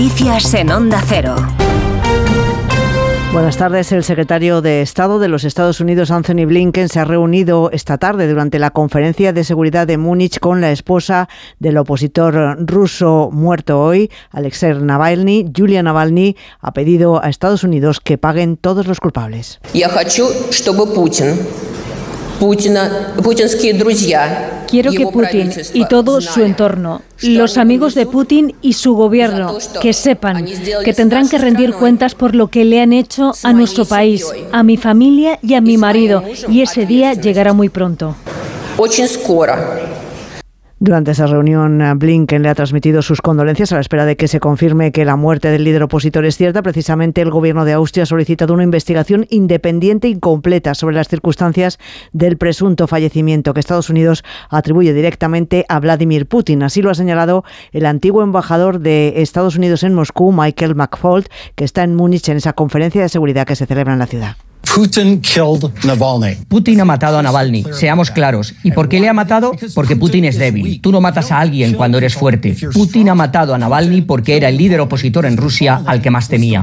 Noticias en Onda Cero. Buenas tardes. El secretario de Estado de los Estados Unidos, Anthony Blinken, se ha reunido esta tarde durante la conferencia de seguridad de Múnich con la esposa del opositor ruso muerto hoy, Alexei Navalny. Julia Navalny ha pedido a Estados Unidos que paguen todos los culpables. Quiero que Putin y todo su entorno, los amigos de Putin y su gobierno, que sepan que tendrán que rendir cuentas por lo que le han hecho a nuestro país, a mi familia y a mi marido, y ese día llegará muy pronto. Durante esa reunión, Blinken le ha transmitido sus condolencias a la espera de que se confirme que la muerte del líder opositor es cierta. Precisamente el gobierno de Austria ha solicitado una investigación independiente y completa sobre las circunstancias del presunto fallecimiento que Estados Unidos atribuye directamente a Vladimir Putin. Así lo ha señalado el antiguo embajador de Estados Unidos en Moscú, Michael McFault, que está en Múnich en esa conferencia de seguridad que se celebra en la ciudad. Putin ha matado a Navalny, seamos claros. ¿Y por qué le ha matado? Porque Putin es débil. Tú no matas a alguien cuando eres fuerte. Putin ha matado a Navalny porque era el líder opositor en Rusia al que más temía.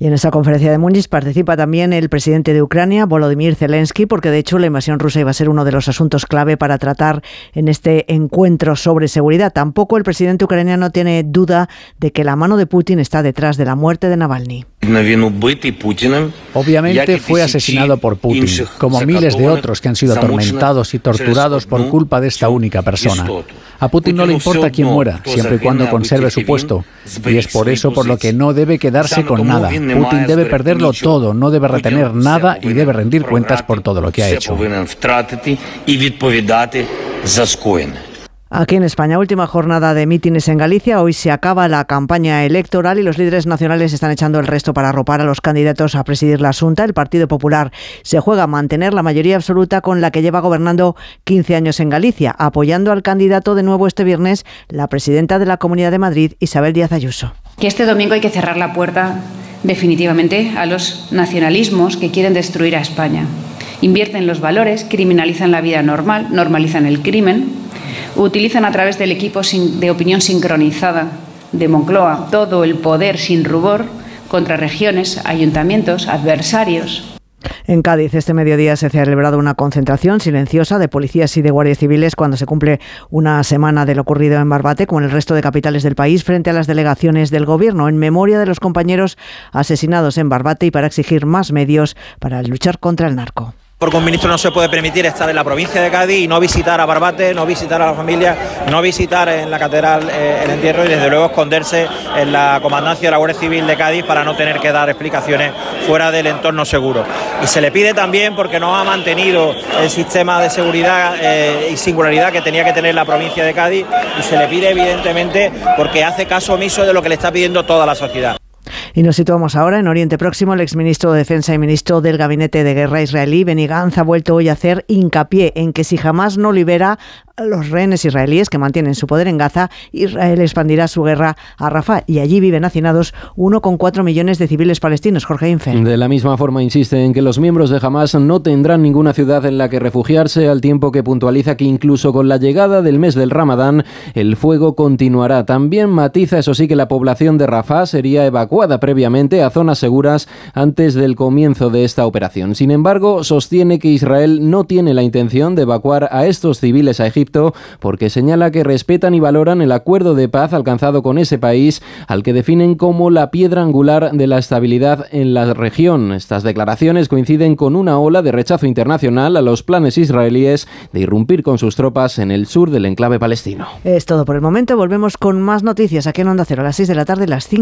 Y en esta conferencia de Múnich participa también el presidente de Ucrania, Volodymyr Zelensky, porque de hecho la invasión rusa iba a ser uno de los asuntos clave para tratar en este encuentro sobre seguridad. Tampoco el presidente ucraniano tiene duda de que la mano de Putin está detrás de la muerte de Navalny. Obviamente fue asesinado por Putin, como miles de otros que han sido atormentados y torturados por culpa de esta única persona. A Putin no le importa quién muera, siempre y cuando conserve su puesto. Y es por eso por lo que no debe quedarse con nada. Putin debe perderlo todo, no debe retener nada y debe rendir cuentas por todo lo que ha hecho. Aquí en España, última jornada de mítines en Galicia. Hoy se acaba la campaña electoral y los líderes nacionales están echando el resto para arropar a los candidatos a presidir la Junta. El Partido Popular se juega a mantener la mayoría absoluta con la que lleva gobernando 15 años en Galicia, apoyando al candidato de nuevo este viernes, la presidenta de la Comunidad de Madrid, Isabel Díaz Ayuso. Que este domingo hay que cerrar la puerta definitivamente a los nacionalismos que quieren destruir a España. Invierten los valores, criminalizan la vida normal, normalizan el crimen utilizan a través del equipo de opinión sincronizada de Moncloa todo el poder sin rubor contra regiones, ayuntamientos, adversarios. En Cádiz este mediodía se ha celebrado una concentración silenciosa de policías y de guardias civiles cuando se cumple una semana de lo ocurrido en Barbate con el resto de capitales del país frente a las delegaciones del gobierno en memoria de los compañeros asesinados en Barbate y para exigir más medios para luchar contra el narco porque un ministro no se puede permitir estar en la provincia de Cádiz y no visitar a Barbate, no visitar a la familia, no visitar en la catedral eh, el entierro y desde luego esconderse en la comandancia de la Guardia Civil de Cádiz para no tener que dar explicaciones fuera del entorno seguro. Y se le pide también porque no ha mantenido el sistema de seguridad eh, y singularidad que tenía que tener la provincia de Cádiz y se le pide evidentemente porque hace caso omiso de lo que le está pidiendo toda la sociedad. Y nos situamos ahora en Oriente Próximo. El exministro de Defensa y ministro del Gabinete de Guerra israelí, Benny ha vuelto hoy a hacer hincapié en que si jamás no libera a los rehenes israelíes que mantienen su poder en Gaza, Israel expandirá su guerra a Rafah y allí viven hacinados 1,4 millones de civiles palestinos. Jorge Infe. De la misma forma insiste en que los miembros de Hamas no tendrán ninguna ciudad en la que refugiarse, al tiempo que puntualiza que incluso con la llegada del mes del Ramadán el fuego continuará. También matiza, eso sí, que la población de Rafah sería evacuada previamente a zonas seguras antes del comienzo de esta operación. Sin embargo, sostiene que Israel no tiene la intención de evacuar a estos civiles a Egipto porque señala que respetan y valoran el acuerdo de paz alcanzado con ese país al que definen como la piedra angular de la estabilidad en la región. Estas declaraciones coinciden con una ola de rechazo internacional a los planes israelíes de irrumpir con sus tropas en el sur del enclave palestino. Es todo por el momento. Volvemos con más noticias aquí en Onda Cero a las 6 de la tarde, las 5